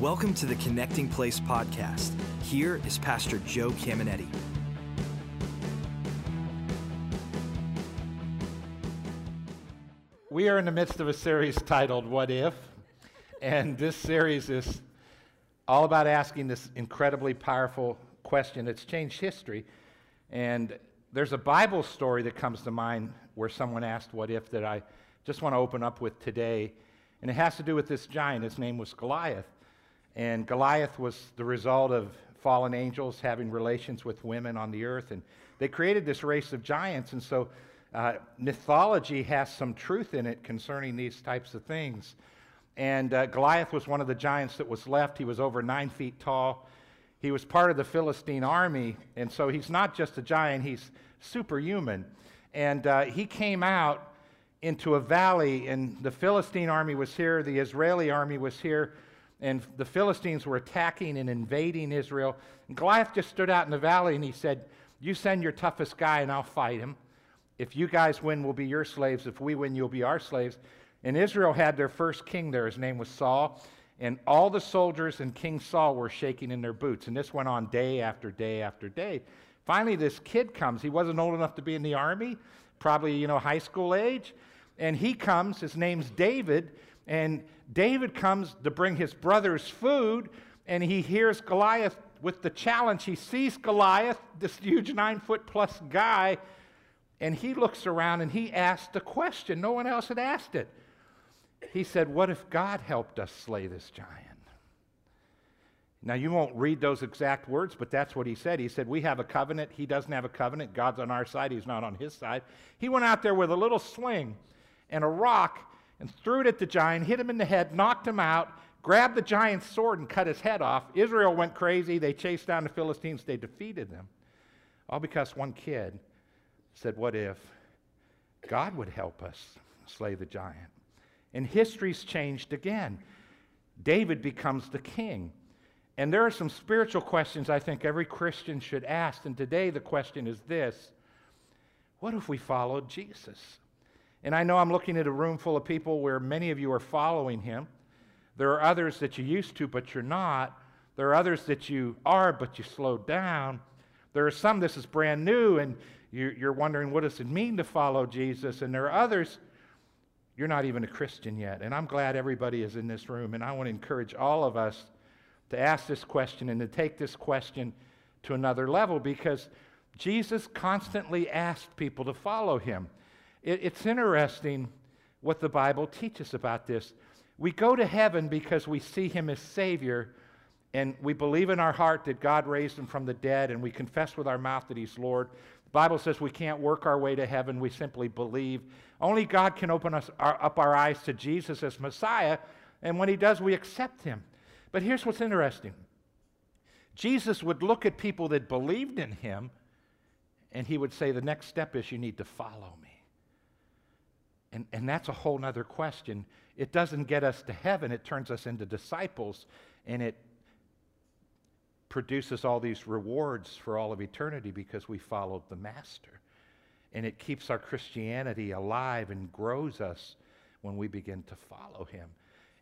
Welcome to the Connecting Place podcast. Here is Pastor Joe Caminetti. We are in the midst of a series titled What If? And this series is all about asking this incredibly powerful question that's changed history. And there's a Bible story that comes to mind where someone asked, What if? that I just want to open up with today. And it has to do with this giant. His name was Goliath. And Goliath was the result of fallen angels having relations with women on the earth. And they created this race of giants. And so uh, mythology has some truth in it concerning these types of things. And uh, Goliath was one of the giants that was left. He was over nine feet tall. He was part of the Philistine army. And so he's not just a giant, he's superhuman. And uh, he came out into a valley, and the Philistine army was here, the Israeli army was here and the Philistines were attacking and invading Israel. And Goliath just stood out in the valley and he said, You send your toughest guy and I'll fight him. If you guys win, we'll be your slaves. If we win, you'll be our slaves. And Israel had their first king there. His name was Saul. And all the soldiers and King Saul were shaking in their boots. And this went on day after day after day. Finally, this kid comes. He wasn't old enough to be in the army, probably, you know, high school age. And he comes. His name's David. And David comes to bring his brothers food, and he hears Goliath with the challenge. He sees Goliath, this huge nine foot plus guy, and he looks around and he asks the question. No one else had asked it. He said, What if God helped us slay this giant? Now, you won't read those exact words, but that's what he said. He said, We have a covenant. He doesn't have a covenant. God's on our side. He's not on his side. He went out there with a little sling and a rock and threw it at the giant, hit him in the head, knocked him out, grabbed the giant's sword and cut his head off. Israel went crazy. They chased down the Philistines. They defeated them. All because one kid said, What if God would help us slay the giant? And history's changed again. David becomes the king. And there are some spiritual questions I think every Christian should ask. And today the question is this What if we followed Jesus? And I know I'm looking at a room full of people where many of you are following him. There are others that you used to, but you're not. There are others that you are, but you slowed down. There are some, this is brand new, and you're wondering, what does it mean to follow Jesus? And there are others, you're not even a Christian yet. And I'm glad everybody is in this room. And I want to encourage all of us to ask this question and to take this question to another level because Jesus constantly asked people to follow him. It, it's interesting what the Bible teaches about this. We go to heaven because we see him as Savior, and we believe in our heart that God raised him from the dead, and we confess with our mouth that he's Lord. The Bible says we can't work our way to heaven, we simply believe. Only God can open us our, up our eyes to Jesus as Messiah, and when he does, we accept him. But here's what's interesting Jesus would look at people that believed in him, and he would say, The next step is you need to follow me. And, and that's a whole other question. It doesn't get us to heaven, it turns us into disciples, and it produces all these rewards for all of eternity because we followed the Master. And it keeps our Christianity alive and grows us when we begin to follow Him.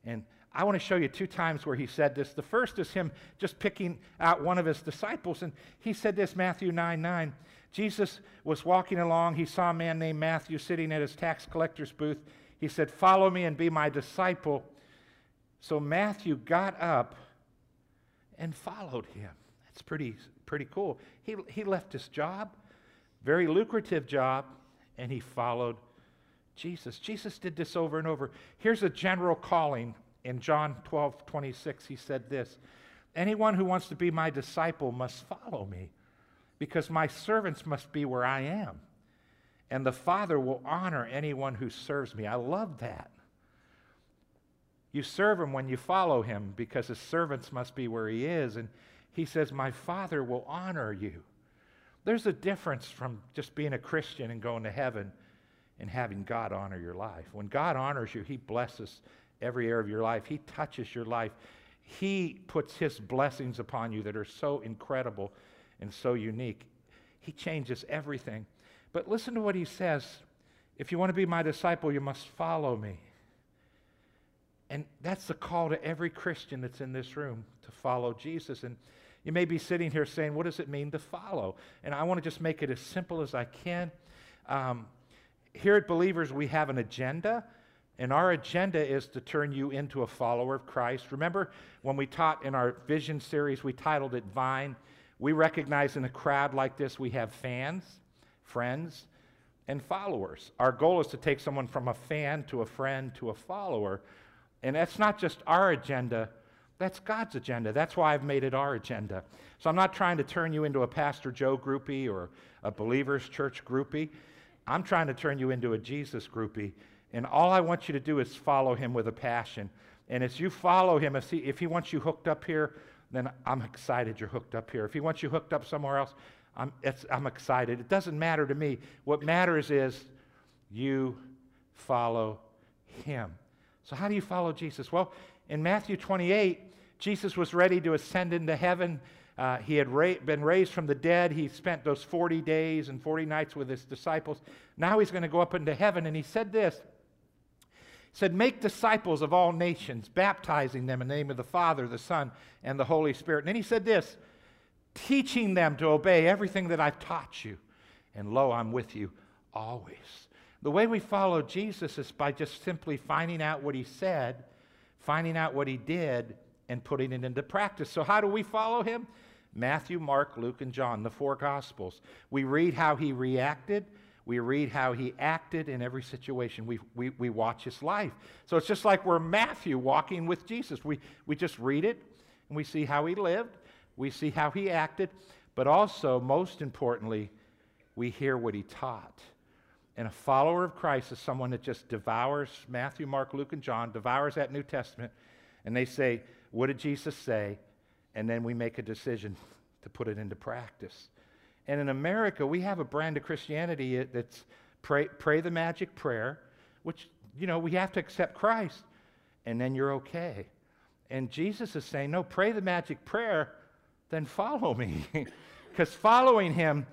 And I want to show you two times where he said this. The first is him just picking out one of his disciples, and he said this Matthew 9 9. Jesus was walking along. He saw a man named Matthew sitting at his tax collector's booth. He said, Follow me and be my disciple. So Matthew got up and followed him. That's pretty, pretty cool. He, he left his job, very lucrative job, and he followed Jesus. Jesus did this over and over. Here's a general calling in John 12 26. He said this Anyone who wants to be my disciple must follow me because my servants must be where I am. And the Father will honor anyone who serves me. I love that. You serve him when you follow him because his servants must be where he is. And he says, My Father will honor you. There's a difference from just being a Christian and going to heaven and having God honor your life. When God honors you, he blesses every area of your life, he touches your life. He puts his blessings upon you that are so incredible and so unique. He changes everything. But listen to what he says if you want to be my disciple, you must follow me. And that's the call to every Christian that's in this room to follow Jesus. And you may be sitting here saying, What does it mean to follow? And I want to just make it as simple as I can. Um, here at Believers, we have an agenda, and our agenda is to turn you into a follower of Christ. Remember when we taught in our vision series, we titled it Vine? We recognize in a crowd like this, we have fans, friends, and followers. Our goal is to take someone from a fan to a friend to a follower. And that's not just our agenda, that's God's agenda. That's why I've made it our agenda. So I'm not trying to turn you into a Pastor Joe groupie or a Believers Church groupie. I'm trying to turn you into a Jesus groupie. And all I want you to do is follow him with a passion. And as you follow him, if he, if he wants you hooked up here, then I'm excited you're hooked up here. If he wants you hooked up somewhere else, I'm, I'm excited. It doesn't matter to me. What matters is you follow him. So, how do you follow Jesus? Well, in Matthew 28, Jesus was ready to ascend into heaven. Uh, he had ra- been raised from the dead. He spent those 40 days and 40 nights with his disciples. Now he's going to go up into heaven. And he said this said, Make disciples of all nations, baptizing them in the name of the Father, the Son, and the Holy Spirit. And then he said this teaching them to obey everything that I've taught you. And lo, I'm with you always. The way we follow Jesus is by just simply finding out what he said, finding out what he did, and putting it into practice. So, how do we follow him? Matthew, Mark, Luke, and John, the four Gospels. We read how he reacted. We read how he acted in every situation. We, we, we watch his life. So it's just like we're Matthew walking with Jesus. We, we just read it and we see how he lived we see how he acted, but also, most importantly, we hear what he taught. And a follower of Christ is someone that just devours Matthew, Mark, Luke, and John, devours that New Testament, and they say, What did Jesus say? And then we make a decision to put it into practice. And in America, we have a brand of Christianity that's pray, pray the magic prayer, which, you know, we have to accept Christ, and then you're okay. And Jesus is saying, No, pray the magic prayer then follow me. Because following him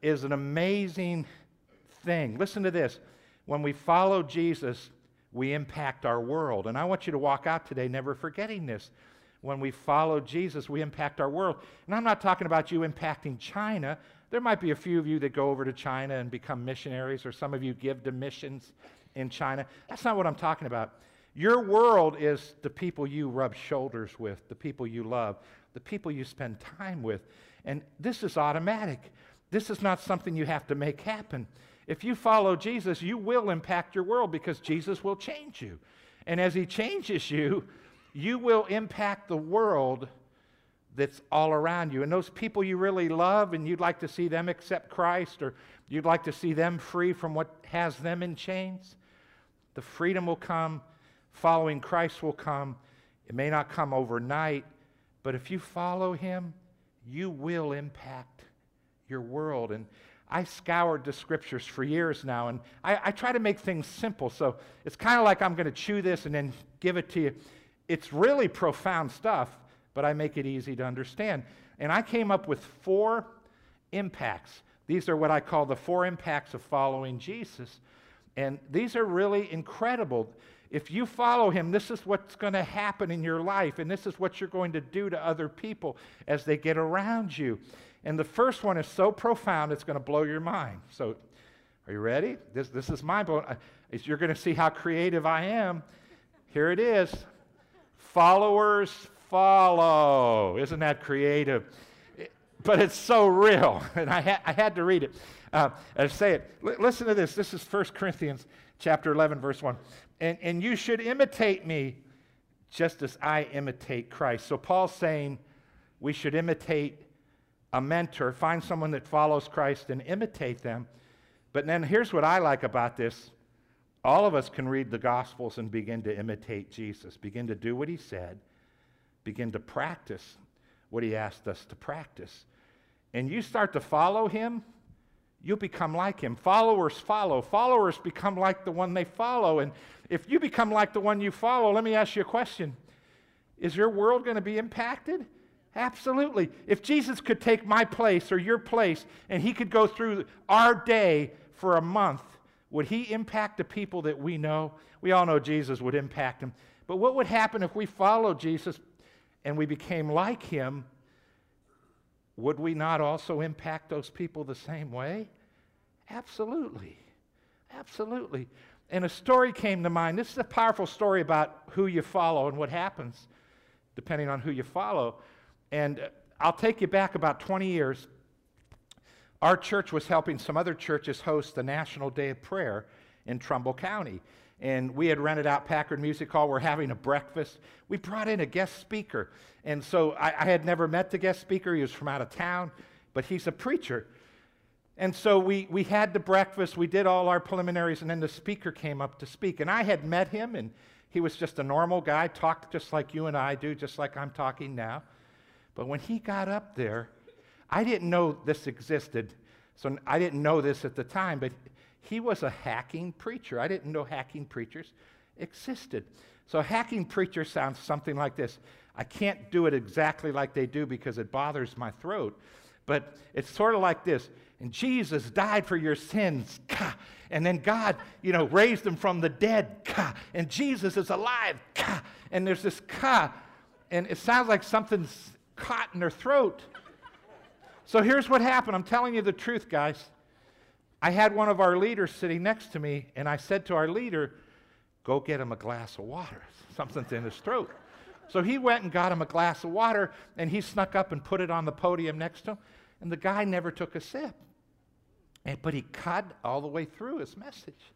is an amazing thing. Listen to this. When we follow Jesus, we impact our world. And I want you to walk out today never forgetting this. When we follow Jesus, we impact our world. And I'm not talking about you impacting China. There might be a few of you that go over to China and become missionaries, or some of you give to missions in China. That's not what I'm talking about. Your world is the people you rub shoulders with, the people you love the people you spend time with. And this is automatic. This is not something you have to make happen. If you follow Jesus, you will impact your world because Jesus will change you. And as He changes you, you will impact the world that's all around you. And those people you really love and you'd like to see them accept Christ or you'd like to see them free from what has them in chains, the freedom will come, following Christ will come. It may not come overnight, but if you follow him, you will impact your world. And I scoured the scriptures for years now, and I, I try to make things simple. So it's kind of like I'm going to chew this and then give it to you. It's really profound stuff, but I make it easy to understand. And I came up with four impacts. These are what I call the four impacts of following Jesus. And these are really incredible. If you follow him, this is what's going to happen in your life, and this is what you're going to do to other people as they get around you. And the first one is so profound, it's going to blow your mind. So, are you ready? This, this is mind blowing. You're going to see how creative I am. Here it is Followers follow. Isn't that creative? But it's so real, and I, ha- I had to read it. Uh, I say it. L- listen to this. This is 1 Corinthians chapter 11, verse 1 and, and you should imitate me just as I imitate Christ. So Paul's saying we should imitate a mentor, find someone that follows Christ and imitate them. But then here's what I like about this all of us can read the Gospels and begin to imitate Jesus, begin to do what he said, begin to practice what he asked us to practice. And you start to follow him, you'll become like him. Followers follow. Followers become like the one they follow. And if you become like the one you follow, let me ask you a question Is your world going to be impacted? Absolutely. If Jesus could take my place or your place and he could go through our day for a month, would he impact the people that we know? We all know Jesus would impact them. But what would happen if we followed Jesus and we became like him? Would we not also impact those people the same way? Absolutely. Absolutely. And a story came to mind. This is a powerful story about who you follow and what happens depending on who you follow. And uh, I'll take you back about 20 years. Our church was helping some other churches host the National Day of Prayer in Trumbull County. And we had rented out Packard Music Hall. We're having a breakfast. We brought in a guest speaker. And so I, I had never met the guest speaker. He was from out of town, but he's a preacher. And so we, we had the breakfast, we did all our preliminaries, and then the speaker came up to speak. And I had met him, and he was just a normal guy, talked just like you and I do, just like I'm talking now. But when he got up there, I didn't know this existed. So I didn't know this at the time, but he was a hacking preacher. I didn't know hacking preachers existed. So hacking preacher sounds something like this. I can't do it exactly like they do because it bothers my throat, but it's sort of like this. And Jesus died for your sins. And then God, you know, raised him from the dead. And Jesus is alive. And there's this ka. And it sounds like something's caught in their throat. So here's what happened. I'm telling you the truth, guys. I had one of our leaders sitting next to me, and I said to our leader, Go get him a glass of water. Something's in his throat. So he went and got him a glass of water, and he snuck up and put it on the podium next to him. And the guy never took a sip. And, but he cut all the way through his message.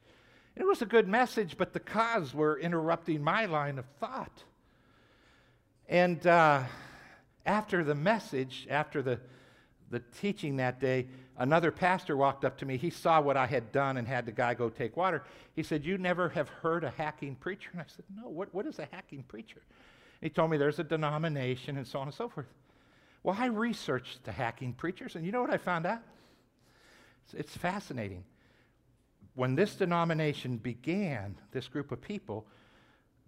It was a good message, but the cause were interrupting my line of thought. And uh, after the message, after the, the teaching that day, another pastor walked up to me. He saw what I had done and had the guy go take water. He said, You never have heard a hacking preacher? And I said, No, what, what is a hacking preacher? He told me there's a denomination and so on and so forth. Well, I researched the hacking preachers, and you know what I found out? It's, it's fascinating. When this denomination began, this group of people,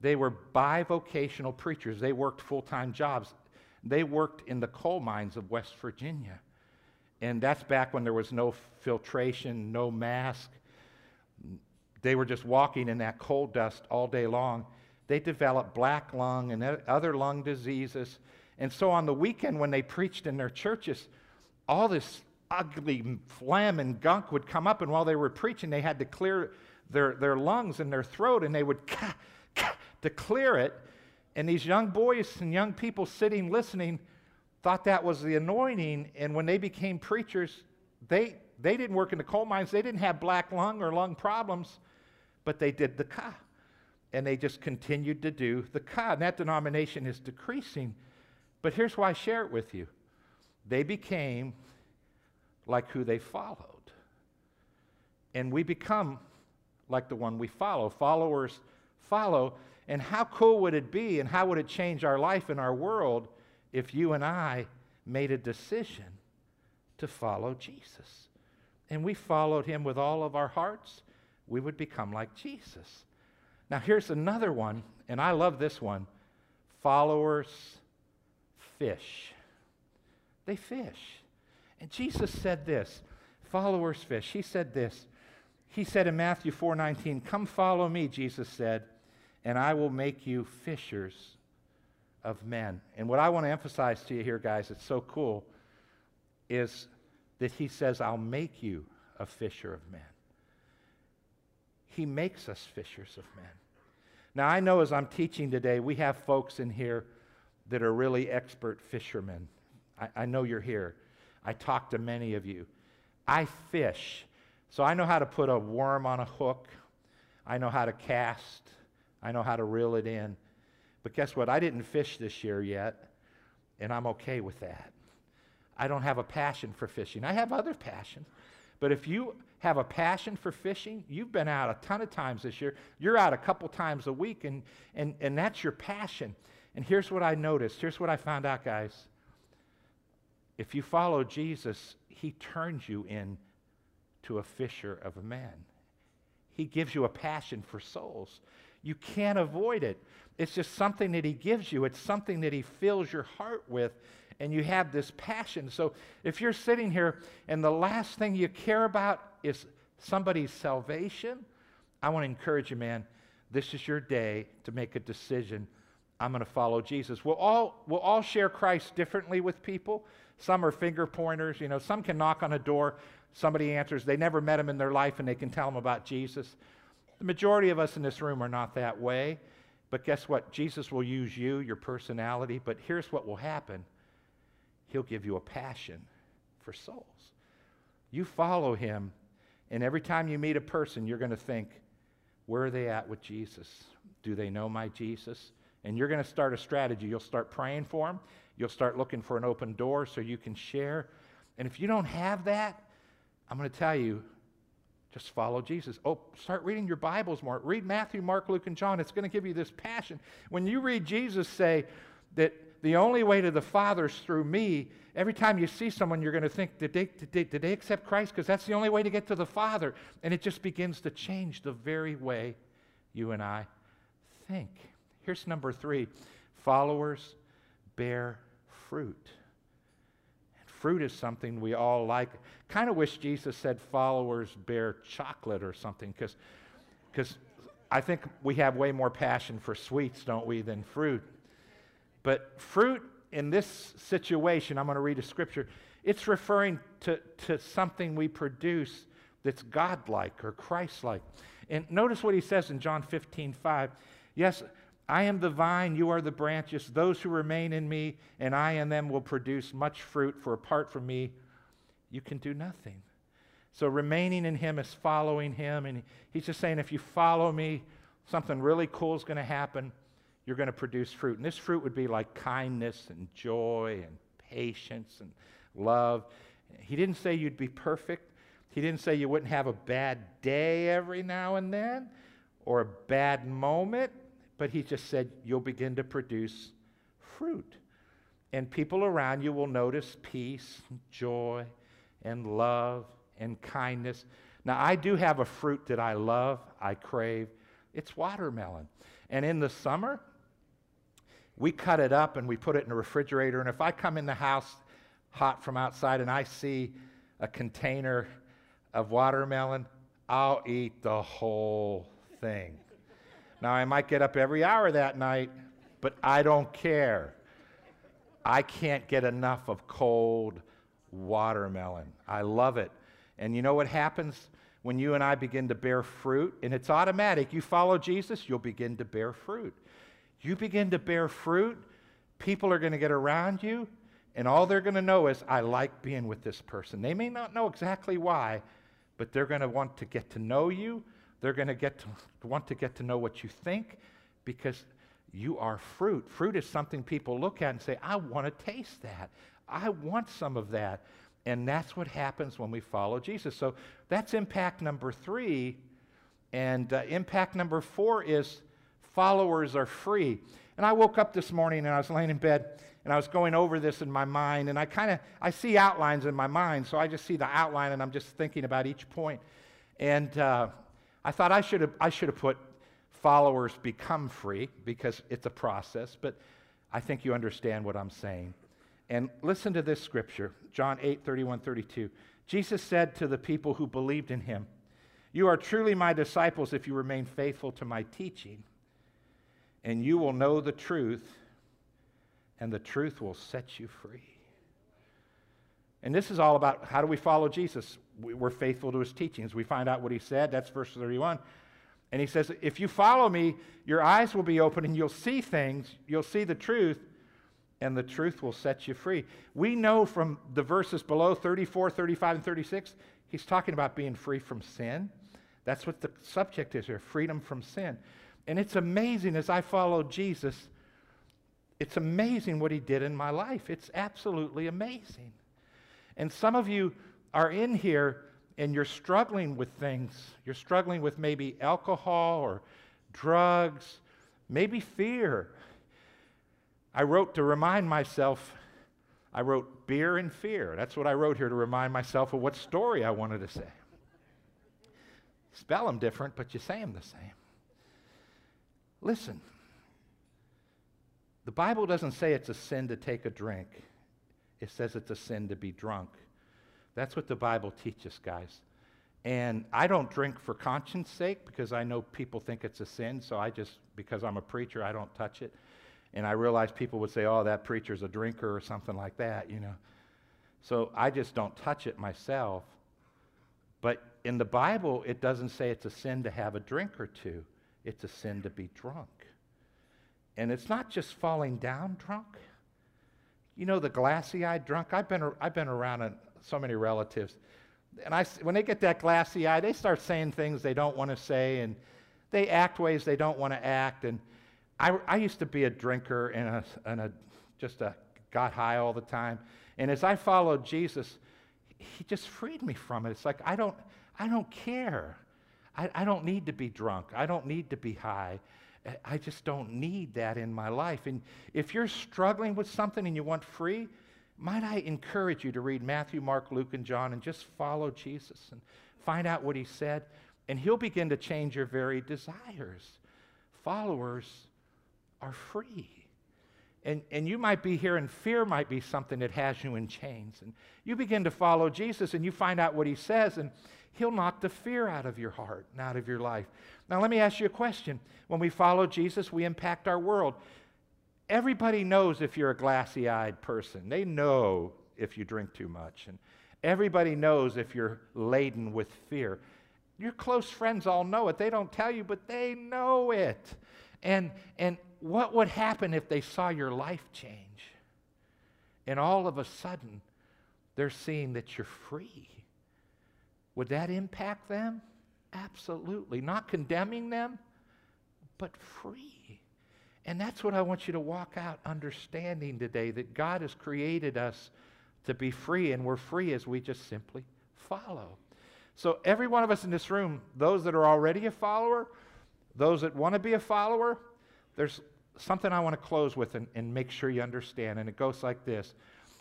they were bivocational preachers. They worked full time jobs. They worked in the coal mines of West Virginia. And that's back when there was no filtration, no mask. They were just walking in that coal dust all day long. They developed black lung and other lung diseases. And so on the weekend, when they preached in their churches, all this ugly phlegm and gunk would come up, and while they were preaching, they had to clear their, their lungs and their throat, and they would to clear it. And these young boys and young people sitting listening thought that was the anointing. And when they became preachers, they, they didn't work in the coal mines, they didn't have black lung or lung problems, but they did the ka. And they just continued to do the ka. And that denomination is decreasing. But here's why I share it with you they became like who they followed. And we become like the one we follow. Followers follow. And how cool would it be and how would it change our life and our world if you and I made a decision to follow Jesus? And we followed him with all of our hearts, we would become like Jesus. Now, here's another one, and I love this one followers fish. They fish. And Jesus said this followers fish. He said this. He said in Matthew 4:19, "Come follow me," Jesus said, and I will make you fishers of men. And what I want to emphasize to you here, guys, it's so cool, is that he says, I'll make you a fisher of men. He makes us fishers of men. Now, I know as I'm teaching today, we have folks in here that are really expert fishermen. I, I know you're here. I talk to many of you. I fish, so I know how to put a worm on a hook. I know how to cast. I know how to reel it in. But guess what? I didn't fish this year yet, and I'm okay with that. I don't have a passion for fishing. I have other passions. But if you have a passion for fishing, you've been out a ton of times this year. You're out a couple times a week, and, and, and that's your passion. And here's what I noticed. Here's what I found out, guys. If you follow Jesus, he turns you into a fisher of men. He gives you a passion for souls. You can't avoid it. It's just something that He gives you, it's something that He fills your heart with, and you have this passion. So if you're sitting here and the last thing you care about is somebody's salvation, I want to encourage you, man. this is your day to make a decision. I'm going to follow Jesus. We'll all, we'll all share Christ differently with people. Some are finger pointers. You know, some can knock on a door, somebody answers, they never met him in their life, and they can tell them about Jesus. The majority of us in this room are not that way. But guess what? Jesus will use you, your personality, but here's what will happen He'll give you a passion for souls. You follow Him, and every time you meet a person, you're going to think, where are they at with Jesus? Do they know my Jesus? And you're going to start a strategy. You'll start praying for them. You'll start looking for an open door so you can share. And if you don't have that, I'm going to tell you, just follow Jesus. Oh, start reading your Bibles more. Read Matthew, Mark, Luke, and John. It's going to give you this passion. When you read Jesus say that the only way to the Father is through me, every time you see someone, you're going to think, did they, did they, did they accept Christ? Because that's the only way to get to the Father. And it just begins to change the very way you and I think. Here's number three followers bear fruit. Fruit is something we all like. Kind of wish Jesus said followers bear chocolate or something, because I think we have way more passion for sweets, don't we, than fruit. But fruit in this situation, I'm going to read a scripture, it's referring to, to something we produce that's godlike or Christ like. And notice what he says in John 15, 5. Yes, I am the vine, you are the branches. Those who remain in me and I in them will produce much fruit, for apart from me, you can do nothing. So remaining in him is following him. And he's just saying, if you follow me, something really cool is going to happen. You're going to produce fruit. And this fruit would be like kindness and joy and patience and love. He didn't say you'd be perfect. He didn't say you wouldn't have a bad day every now and then or a bad moment but he just said, You'll begin to produce fruit. And people around you will notice peace, joy, and love and kindness. Now, I do have a fruit that I love, I crave. It's watermelon. And in the summer, we cut it up and we put it in a refrigerator. And if I come in the house hot from outside and I see a container of watermelon, I'll eat the whole thing. Now, I might get up every hour that night, but I don't care. I can't get enough of cold watermelon. I love it. And you know what happens when you and I begin to bear fruit? And it's automatic. You follow Jesus, you'll begin to bear fruit. You begin to bear fruit, people are going to get around you, and all they're going to know is, I like being with this person. They may not know exactly why, but they're going to want to get to know you. They're going to get to want to get to know what you think because you are fruit. Fruit is something people look at and say, I want to taste that. I want some of that. And that's what happens when we follow Jesus. So that's impact number three. And uh, impact number four is followers are free. And I woke up this morning and I was laying in bed and I was going over this in my mind and I kind of I see outlines in my mind. So I just see the outline and I'm just thinking about each point. And uh, I thought I should have, I should have put followers become free because it's a process, but I think you understand what I'm saying. And listen to this scripture, John 8, 31, 32. Jesus said to the people who believed in him, You are truly my disciples if you remain faithful to my teaching, and you will know the truth, and the truth will set you free. And this is all about how do we follow Jesus? We're faithful to his teachings. We find out what he said. That's verse 31. And he says, If you follow me, your eyes will be open and you'll see things, you'll see the truth, and the truth will set you free. We know from the verses below 34, 35, and 36, he's talking about being free from sin. That's what the subject is here freedom from sin. And it's amazing as I follow Jesus, it's amazing what he did in my life. It's absolutely amazing. And some of you are in here and you're struggling with things. You're struggling with maybe alcohol or drugs, maybe fear. I wrote to remind myself, I wrote beer and fear. That's what I wrote here to remind myself of what story I wanted to say. Spell them different, but you say them the same. Listen, the Bible doesn't say it's a sin to take a drink it says it's a sin to be drunk. That's what the Bible teaches, guys. And I don't drink for conscience sake because I know people think it's a sin, so I just, because I'm a preacher, I don't touch it. And I realize people would say, oh, that preacher's a drinker or something like that, you know. So I just don't touch it myself. But in the Bible, it doesn't say it's a sin to have a drink or two, it's a sin to be drunk. And it's not just falling down drunk. You know, the glassy eyed drunk, I've been, I've been around so many relatives. And I, when they get that glassy eye, they start saying things they don't want to say, and they act ways they don't want to act. And I, I used to be a drinker and a, and a just a, got high all the time. And as I followed Jesus, he just freed me from it. It's like I don't, I don't care. I, I don't need to be drunk. I don't need to be high. I just don't need that in my life. And if you're struggling with something and you want free, might I encourage you to read Matthew, Mark, Luke, and John and just follow Jesus and find out what he said, and he'll begin to change your very desires. Followers are free. And, and you might be here, and fear might be something that has you in chains. And you begin to follow Jesus, and you find out what he says, and he'll knock the fear out of your heart and out of your life. Now, let me ask you a question. When we follow Jesus, we impact our world. Everybody knows if you're a glassy eyed person, they know if you drink too much. And everybody knows if you're laden with fear. Your close friends all know it. They don't tell you, but they know it. And, and what would happen if they saw your life change? And all of a sudden, they're seeing that you're free. Would that impact them? Absolutely. Not condemning them, but free. And that's what I want you to walk out understanding today that God has created us to be free, and we're free as we just simply follow. So, every one of us in this room, those that are already a follower, those that want to be a follower, there's something I want to close with and, and make sure you understand. And it goes like this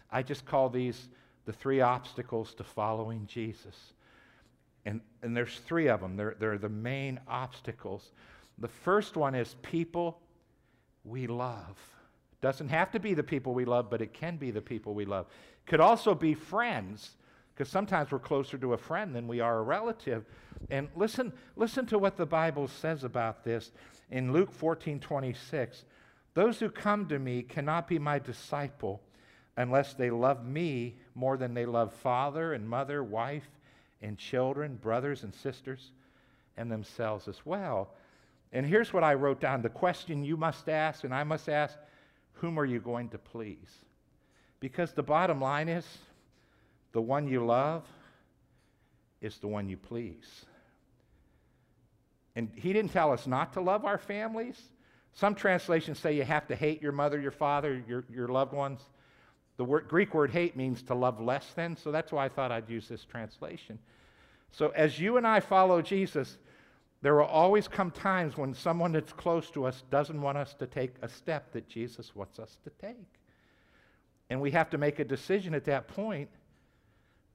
I just call these the three obstacles to following Jesus. And, and there's three of them, they're, they're the main obstacles. The first one is people we love. Doesn't have to be the people we love, but it can be the people we love. Could also be friends, because sometimes we're closer to a friend than we are a relative. And listen, listen to what the Bible says about this in Luke 14 26. Those who come to me cannot be my disciple unless they love me more than they love father and mother, wife and children, brothers and sisters, and themselves as well. And here's what I wrote down the question you must ask, and I must ask whom are you going to please? Because the bottom line is the one you love is the one you please. And he didn't tell us not to love our families. Some translations say you have to hate your mother, your father, your, your loved ones. The word, Greek word hate means to love less than, so that's why I thought I'd use this translation. So as you and I follow Jesus, there will always come times when someone that's close to us doesn't want us to take a step that Jesus wants us to take. And we have to make a decision at that point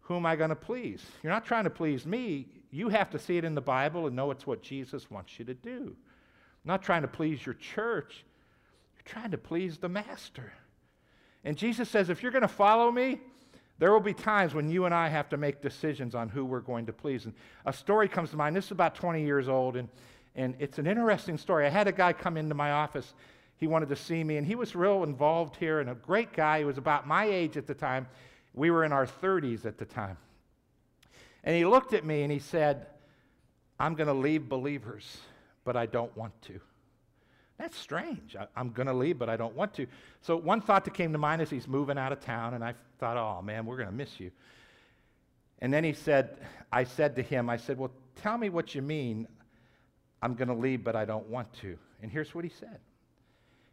who am I going to please? You're not trying to please me. You have to see it in the Bible and know it's what Jesus wants you to do. I'm not trying to please your church. You're trying to please the Master. And Jesus says, if you're going to follow me, there will be times when you and I have to make decisions on who we're going to please. And a story comes to mind. This is about 20 years old, and, and it's an interesting story. I had a guy come into my office. He wanted to see me, and he was real involved here, and a great guy. He was about my age at the time. We were in our 30s at the time. And he looked at me and he said, I'm going to leave believers, but I don't want to. That's strange. I, am going to leave, but I don't want to. So, one thought that came to mind is he's moving out of town, and I thought, oh man, we're going to miss you. And then he said, I said to him, I said, Well, tell me what you mean. I'm going to leave, but I don't want to. And here's what he said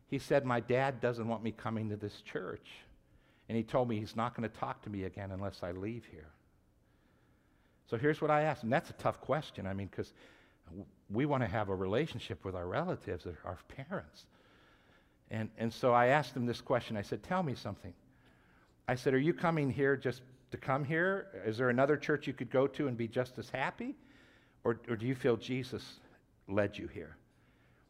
He said, My dad doesn't want me coming to this church. And he told me he's not going to talk to me again unless I leave here. So here's what I asked him. That's a tough question. I mean, because we want to have a relationship with our relatives, our parents. And, and so I asked him this question. I said, Tell me something. I said, Are you coming here just to come here? Is there another church you could go to and be just as happy? Or, or do you feel Jesus led you here?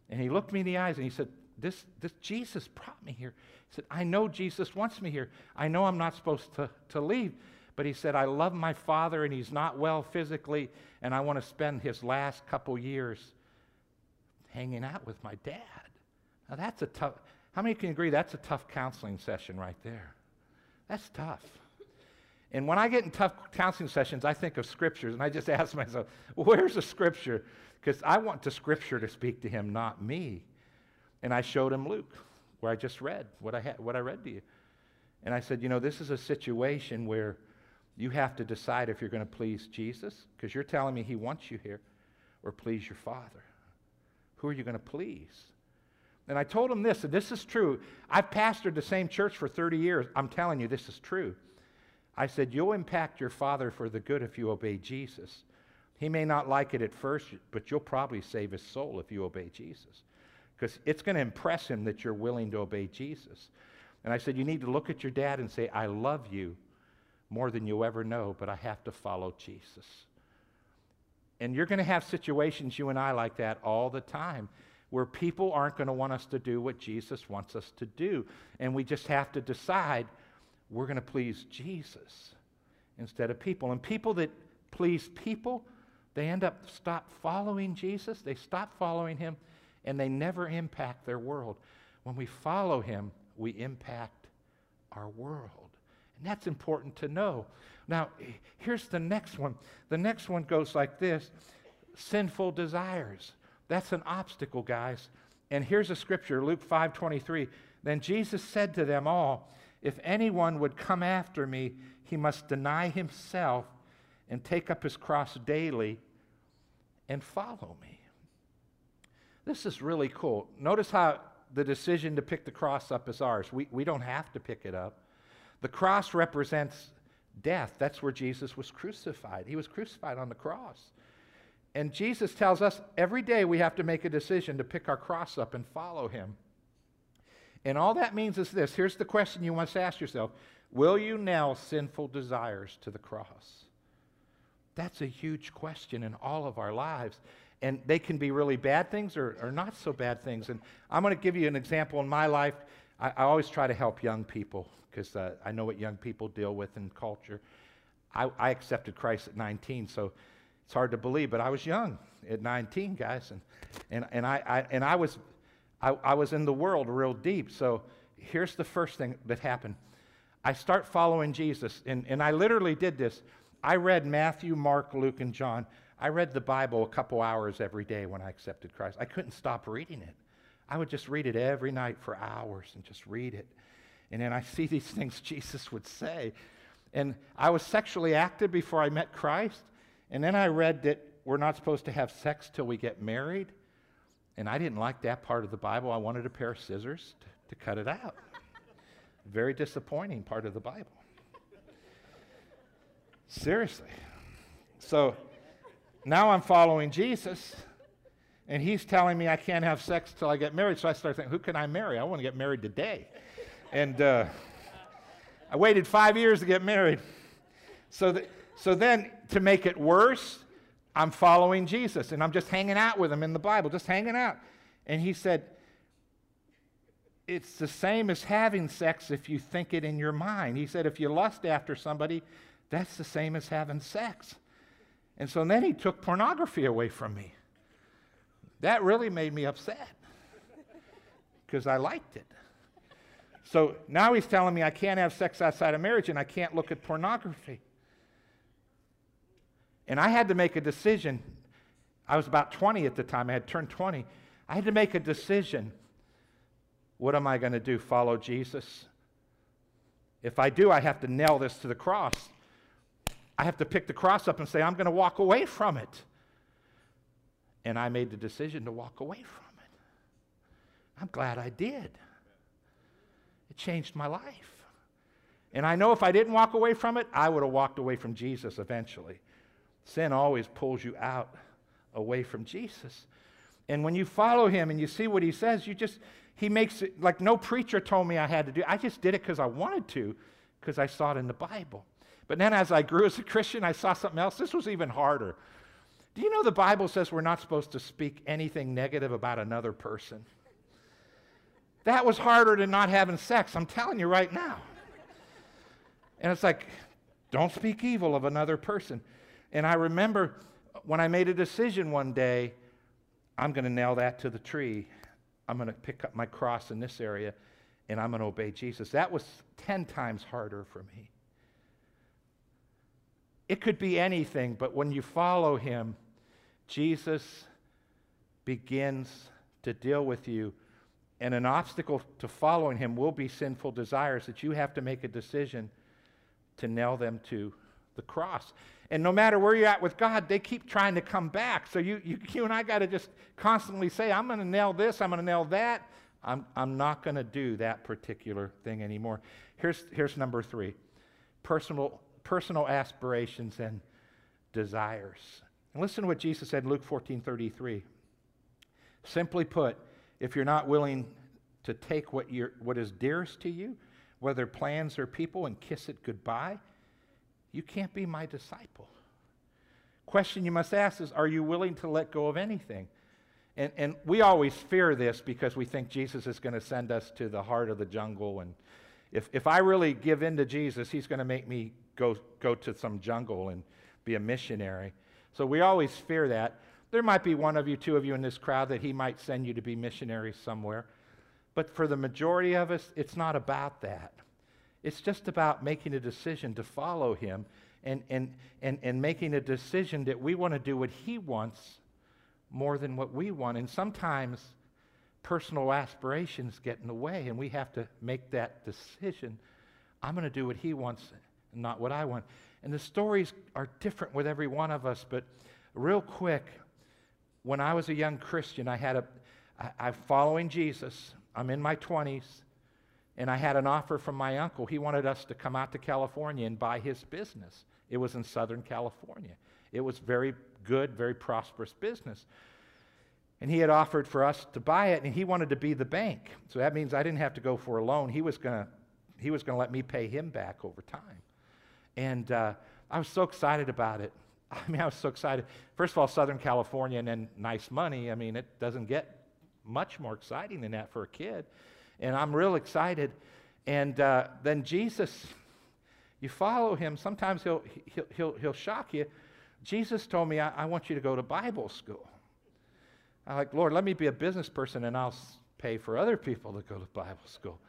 And he looked me in the eyes and he said, this, this Jesus brought me here. He said, I know Jesus wants me here. I know I'm not supposed to, to leave, But he said, I love my father and he's not well physically, and I want to spend his last couple years hanging out with my dad. Now that's a tough, how many can agree that's a tough counseling session right there? That's tough. And when I get in tough counseling sessions, I think of scriptures and I just ask myself, where's the scripture? Because I want the scripture to speak to him, not me. And I showed him Luke, where I just read what I, had, what I read to you. And I said, you know, this is a situation where you have to decide if you're going to please Jesus, because you're telling me he wants you here, or please your Father. Who are you going to please? And I told him this, and this is true. I've pastored the same church for 30 years. I'm telling you, this is true. I said, You'll impact your father for the good if you obey Jesus. He may not like it at first, but you'll probably save his soul if you obey Jesus. Because it's going to impress him that you're willing to obey Jesus. And I said, You need to look at your dad and say, I love you more than you'll ever know, but I have to follow Jesus. And you're going to have situations, you and I, like that all the time where people aren't going to want us to do what Jesus wants us to do. And we just have to decide we're going to please Jesus instead of people. And people that please people, they end up stop following Jesus, they stop following him, and they never impact their world. When we follow him, we impact our world. And that's important to know. Now, here's the next one. The next one goes like this sinful desires. That's an obstacle, guys. And here's a scripture, Luke 5:23. Then Jesus said to them all, "If anyone would come after me, he must deny himself and take up his cross daily and follow me." This is really cool. Notice how the decision to pick the cross up is ours. We, we don't have to pick it up. The cross represents death. That's where Jesus was crucified. He was crucified on the cross. And Jesus tells us every day we have to make a decision to pick our cross up and follow him. And all that means is this here's the question you must ask yourself Will you nail sinful desires to the cross? That's a huge question in all of our lives. And they can be really bad things or, or not so bad things. And I'm going to give you an example in my life. I, I always try to help young people because uh, I know what young people deal with in culture. I, I accepted Christ at 19, so it's hard to believe, but I was young at 19, guys, and, and, and, I, I and I, was, I, I was in the world real deep. So here's the first thing that happened I start following Jesus, and, and I literally did this. I read Matthew, Mark, Luke, and John. I read the Bible a couple hours every day when I accepted Christ. I couldn't stop reading it. I would just read it every night for hours and just read it. And then I see these things Jesus would say. And I was sexually active before I met Christ. And then I read that we're not supposed to have sex till we get married. And I didn't like that part of the Bible. I wanted a pair of scissors to, to cut it out. Very disappointing part of the Bible. Seriously. So now I'm following Jesus, and he's telling me I can't have sex till I get married. So I start thinking, who can I marry? I want to get married today. And uh, I waited five years to get married. So, the, so then, to make it worse, I'm following Jesus and I'm just hanging out with him in the Bible, just hanging out. And he said, It's the same as having sex if you think it in your mind. He said, If you lust after somebody, that's the same as having sex. And so then he took pornography away from me. That really made me upset because I liked it. So now he's telling me I can't have sex outside of marriage and I can't look at pornography. And I had to make a decision. I was about 20 at the time, I had turned 20. I had to make a decision. What am I going to do? Follow Jesus? If I do, I have to nail this to the cross. I have to pick the cross up and say, I'm going to walk away from it. And I made the decision to walk away from it. I'm glad I did. Changed my life. And I know if I didn't walk away from it, I would have walked away from Jesus eventually. Sin always pulls you out away from Jesus. And when you follow him and you see what he says, you just, he makes it like no preacher told me I had to do. I just did it because I wanted to, because I saw it in the Bible. But then as I grew as a Christian, I saw something else. This was even harder. Do you know the Bible says we're not supposed to speak anything negative about another person? That was harder than not having sex, I'm telling you right now. And it's like, Don't speak evil of another person. And I remember when I made a decision one day, I'm going to nail that to the tree. I'm going to pick up my cross in this area and I'm going to obey Jesus. That was 10 times harder for me. It could be anything, but when you follow him, Jesus begins to deal with you. And an obstacle to following him will be sinful desires that you have to make a decision to nail them to the cross. And no matter where you're at with God, they keep trying to come back. So you, you, you and I got to just constantly say, I'm going to nail this, I'm going to nail that. I'm, I'm not going to do that particular thing anymore. Here's, here's number three personal, personal aspirations and desires. And listen to what Jesus said in Luke 14 33. Simply put, if you're not willing to take what, you're, what is dearest to you, whether plans or people, and kiss it goodbye, you can't be my disciple. Question you must ask is Are you willing to let go of anything? And, and we always fear this because we think Jesus is going to send us to the heart of the jungle. And if, if I really give in to Jesus, he's going to make me go, go to some jungle and be a missionary. So we always fear that. There might be one of you, two of you in this crowd that he might send you to be missionaries somewhere. But for the majority of us, it's not about that. It's just about making a decision to follow him and, and, and, and making a decision that we want to do what he wants more than what we want. And sometimes personal aspirations get in the way, and we have to make that decision. I'm going to do what he wants, not what I want. And the stories are different with every one of us, but real quick, when I was a young Christian, I had a, I, I'm following Jesus. I'm in my 20s, and I had an offer from my uncle. He wanted us to come out to California and buy his business. It was in Southern California. It was very good, very prosperous business. And he had offered for us to buy it, and he wanted to be the bank. So that means I didn't have to go for a loan. He was going to he was going to let me pay him back over time. And uh, I was so excited about it. I mean, I was so excited. First of all, Southern California and then nice money. I mean, it doesn't get much more exciting than that for a kid. And I'm real excited. And uh, then Jesus, you follow him, sometimes he'll, he'll, he'll, he'll shock you. Jesus told me, I, I want you to go to Bible school. I'm like, Lord, let me be a business person and I'll pay for other people to go to Bible school.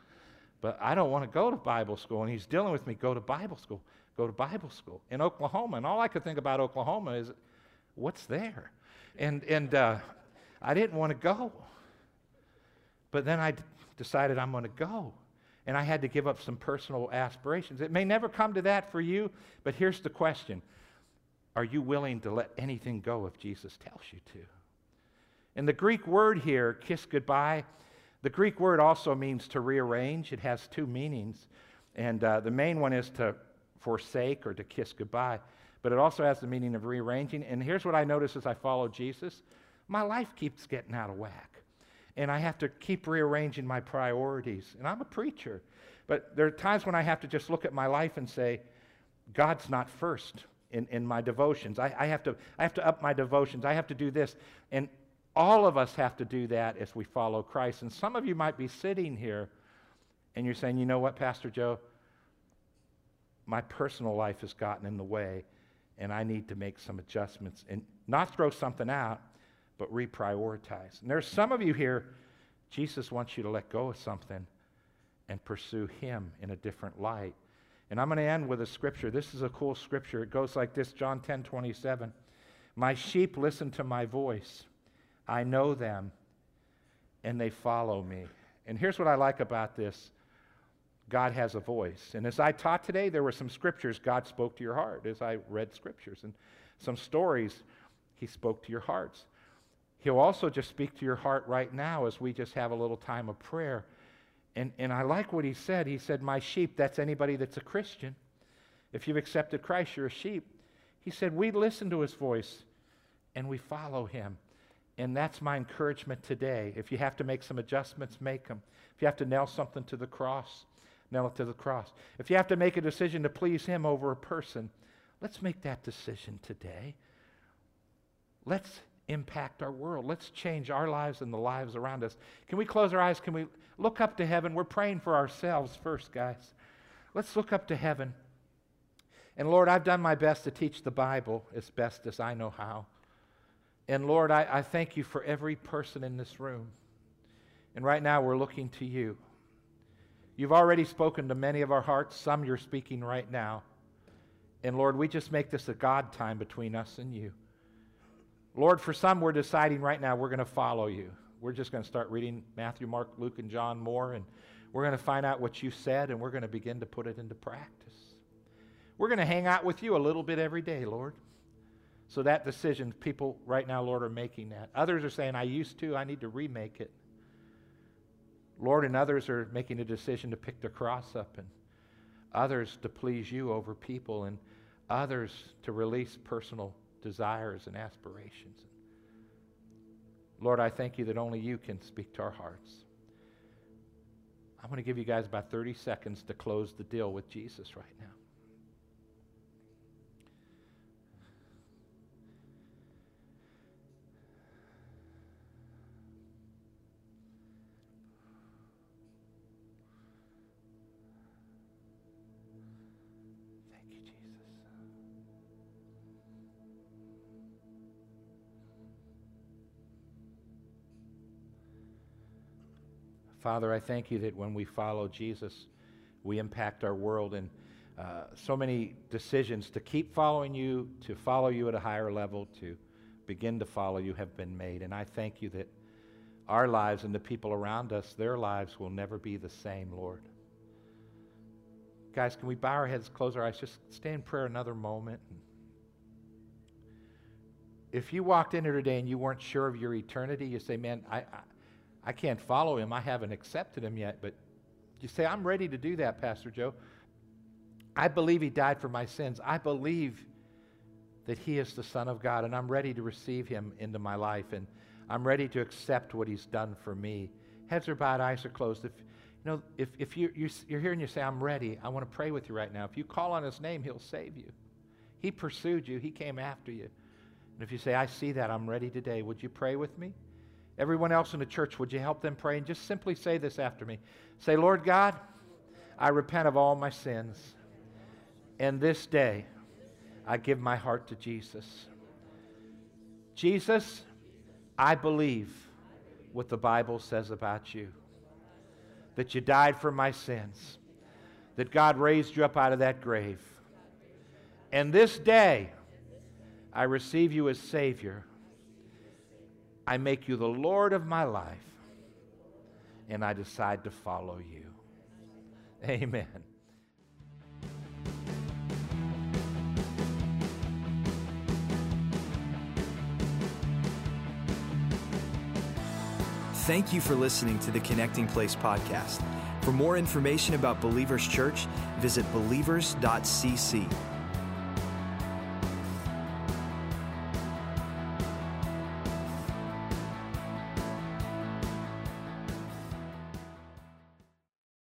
But I don't want to go to Bible school. And he's dealing with me, go to Bible school, go to Bible school in Oklahoma. And all I could think about Oklahoma is, what's there? And, and uh, I didn't want to go. But then I d- decided I'm going to go. And I had to give up some personal aspirations. It may never come to that for you, but here's the question are you willing to let anything go if Jesus tells you to? And the Greek word here, kiss goodbye, the Greek word also means to rearrange. It has two meanings. And uh, the main one is to forsake or to kiss goodbye. But it also has the meaning of rearranging. And here's what I notice as I follow Jesus my life keeps getting out of whack. And I have to keep rearranging my priorities. And I'm a preacher. But there are times when I have to just look at my life and say, God's not first in, in my devotions. I, I, have to, I have to up my devotions. I have to do this. And all of us have to do that as we follow Christ. And some of you might be sitting here and you're saying, you know what, Pastor Joe? My personal life has gotten in the way, and I need to make some adjustments and not throw something out, but reprioritize. And there's some of you here, Jesus wants you to let go of something and pursue Him in a different light. And I'm going to end with a scripture. This is a cool scripture. It goes like this John 10 27. My sheep listen to my voice. I know them, and they follow me. And here's what I like about this God has a voice. And as I taught today, there were some scriptures God spoke to your heart as I read scriptures, and some stories He spoke to your hearts. He'll also just speak to your heart right now as we just have a little time of prayer. And, and I like what he said. He said, My sheep, that's anybody that's a Christian. If you've accepted Christ, you're a sheep. He said, We listen to his voice and we follow him. And that's my encouragement today. If you have to make some adjustments, make them. If you have to nail something to the cross, nail it to the cross. If you have to make a decision to please him over a person, let's make that decision today. Let's impact our world. Let's change our lives and the lives around us. Can we close our eyes? Can we look up to heaven? We're praying for ourselves first, guys. Let's look up to heaven. And Lord, I've done my best to teach the Bible as best as I know how. And Lord, I, I thank you for every person in this room. And right now we're looking to you. You've already spoken to many of our hearts, some you're speaking right now. And Lord, we just make this a God time between us and you. Lord, for some, we're deciding right now we're going to follow you. We're just going to start reading Matthew, Mark, Luke, and John more, and we're going to find out what you said, and we're going to begin to put it into practice. We're going to hang out with you a little bit every day, Lord. So that decision, people right now, Lord, are making that. Others are saying, I used to, I need to remake it. Lord, and others are making a decision to pick the cross up, and others to please you over people, and others to release personal desires and aspirations. Lord, I thank you that only you can speak to our hearts. I'm going to give you guys about 30 seconds to close the deal with Jesus right now. Father, I thank you that when we follow Jesus, we impact our world and uh, so many decisions to keep following you, to follow you at a higher level, to begin to follow you have been made. And I thank you that our lives and the people around us, their lives will never be the same, Lord. Guys, can we bow our heads, close our eyes, just stay in prayer another moment? If you walked in here today and you weren't sure of your eternity, you say, man, I, I can't follow him. I haven't accepted him yet. But you say, I'm ready to do that, Pastor Joe. I believe he died for my sins. I believe that he is the Son of God, and I'm ready to receive him into my life, and I'm ready to accept what he's done for me. Heads are bowed, eyes are closed. If you know, if, if you, you're, you're here and you say, I'm ready, I want to pray with you right now. If you call on his name, he'll save you. He pursued you, he came after you. And if you say, I see that, I'm ready today, would you pray with me? Everyone else in the church, would you help them pray? And just simply say this after me Say, Lord God, I repent of all my sins. And this day, I give my heart to Jesus. Jesus, I believe what the Bible says about you that you died for my sins, that God raised you up out of that grave. And this day, I receive you as Savior I make you the Lord of my life, and I decide to follow you. Amen. Thank you for listening to the Connecting Place podcast. For more information about Believers Church, visit believers.cc.